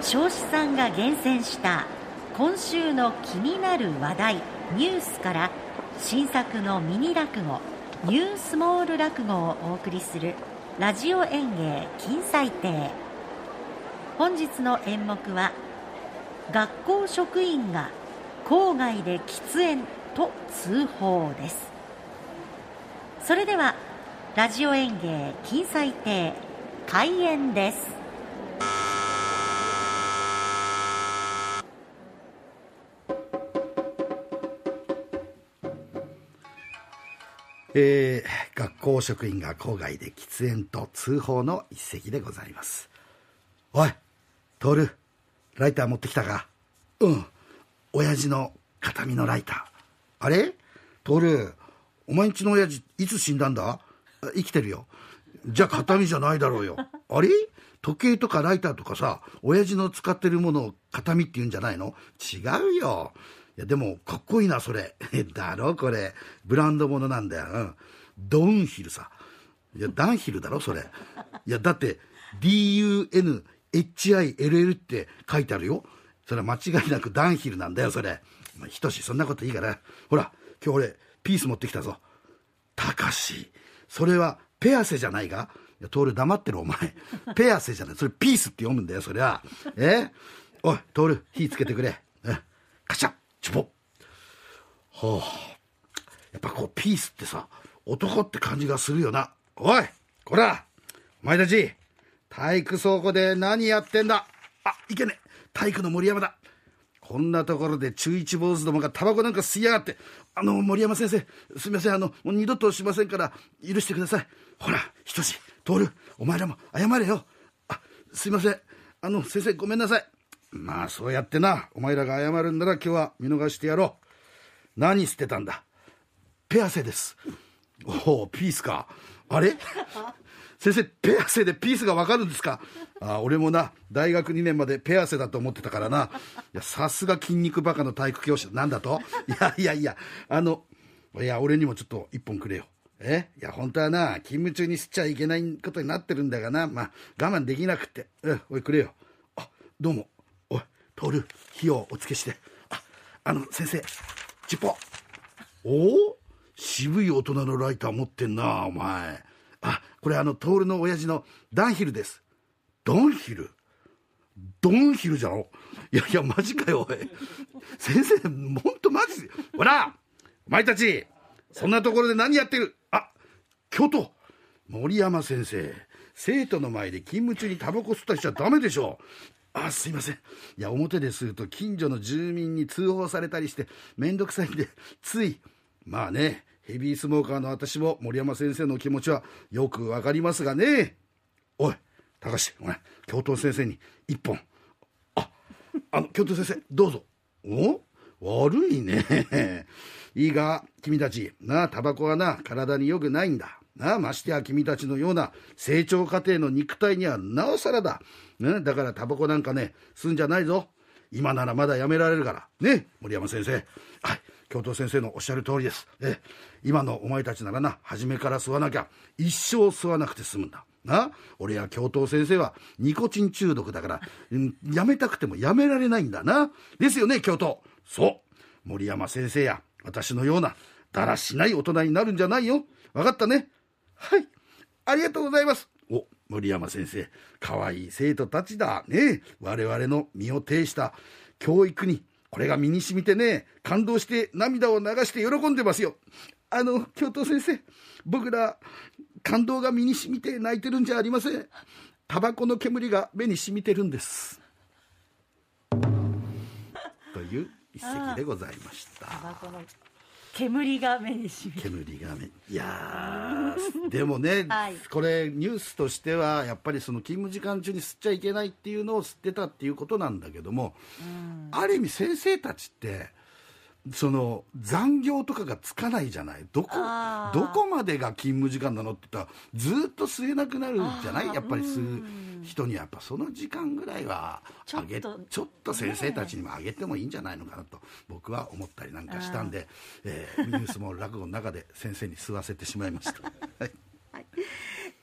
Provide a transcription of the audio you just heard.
彰子さんが厳選した今週の気になる話題ニュースから新作のミニ落語ニュースモール落語をお送りするラジオ演芸金彩亭。本日の演目は学校職員が郊外で喫煙と通報です。それではラジオ演芸金彩亭開演です。えー、学校職員が郊外で喫煙と通報の一席でございます。おい徹ライター持ってきたか？うん。親父の形見のライター。あれ？徹お前んちの親父いつ死んだんだ？生きてるよ。じゃあ形見じゃないだろうよ。あれ？時計とかライターとかさ親父の使ってるものを形見って言うんじゃないの？違うよ。いやでもかっこいいなそれ。だろこれ。ブランドものなんだよ、うん、ドンヒルさ。いやダンヒルだろそれ。いやだって DUNHILL って書いてあるよ。それは間違いなくダンヒルなんだよそれ。まあ、ひとしそんなこといいから。ほら今日俺ピース持ってきたぞ。たかし。それはペアセじゃないかいや、トール黙ってるお前。ペアセじゃない。それピースって読むんだよ、そりゃ。え？おい、トール、火つけてくれ。えカチャッ。チュポはあ。やっぱこう、ピースってさ、男って感じがするよな。おいこらお前たち体育倉庫で何やってんだあ、いけね体育の森山だこんなところで中一坊主どもがタバコなんか吸いやがって、あの、森山先生、すみません、あの、もう二度としませんから、許してください。ほら、ひとし、徹、お前らも謝れよ。あ、すいません。あの、先生、ごめんなさい。まあ、そうやってな、お前らが謝るんなら今日は見逃してやろう。何捨てたんだ?ペアセです。おお、ピースか。あれ?先生、ペアセでピースがわかるんですか?あ俺もな、大学2年までペアセだと思ってたからな。いや、さすが筋肉バカの体育教師。なんだと?いやいやいや、あの、いや、俺にもちょっと一本くれよ。え?いや、本当はな、勤務中に吸っちゃいけないことになってるんだがな。まあ、我慢できなくって。え、おい、くれよ。あ、どうも。おい、徹、火をおつけして。あ、あの、先生、チッポ。おお？渋い大人のライター持ってんな、お前。あ、これあの、徹の親父のダンヒルです。ダンヒル？ドンヒルじゃろ？いやいや、マジかよ、おい。先生、ほんとマジ？ほらお前たちそんなところで何やってる？あ、京都森山先生。生徒の前で勤務中にタバコ吸ったりしちゃダメでしょあ、すいません。いや、表で吸うと近所の住民に通報されたりしてめんどくさいんで、つい。まあね、ヘビースモーカーの私も森山先生の気持ちはよくわかりますがね。おい、高橋、お前、教頭先生に一本。あ、あの、教頭先生、どうぞ。お悪いね。いいが、君たち、な、タバコはな、体に良くないんだ。なあ、ましてや君たちのような成長過程の肉体にはなおさらだ。ね、だからタバコなんかね、吸うんじゃないぞ。今ならまだやめられるから。ね、森山先生。はい。教頭先生のおっしゃる通りです。え、今のお前たちならな、初めから吸わなきゃ、一生吸わなくて済むんだ。な俺や教頭先生はニコチン中毒だから、うん、やめたくてもやめられないんだな。ですよね、教頭。そう。森山先生や私のようなだらしない大人になるんじゃないよ。わかったね。はい。ありがとうございます。お、森山先生。かわいい生徒たちだ。ね我々の身を挺した教育にこれが身に染みてね、感動して涙を流して喜んでますよ。あの、教頭先生、僕ら、感動が身に染みて泣いてるんじゃありません。タバコの煙が目に染みてるんです。という一席でございました。煙が目にしみ煙が目いや でもね、はい、これニュースとしてはやっぱりその勤務時間中に吸っちゃいけないっていうのを吸ってたっていうことなんだけども、ある意味先生たちってその残業とかがつかないじゃない。どこどこまでが勤務時間なのって言ったらずっと吸えなくなるんじゃない？やっぱり吸う人にはやっぱその時間ぐらいはあげちょっと先生たちにもあげてもいいんじゃないのかなと僕は思ったりなんかしたんで、えー、ニュースも落語の中で先生に吸わせてしまいました。は い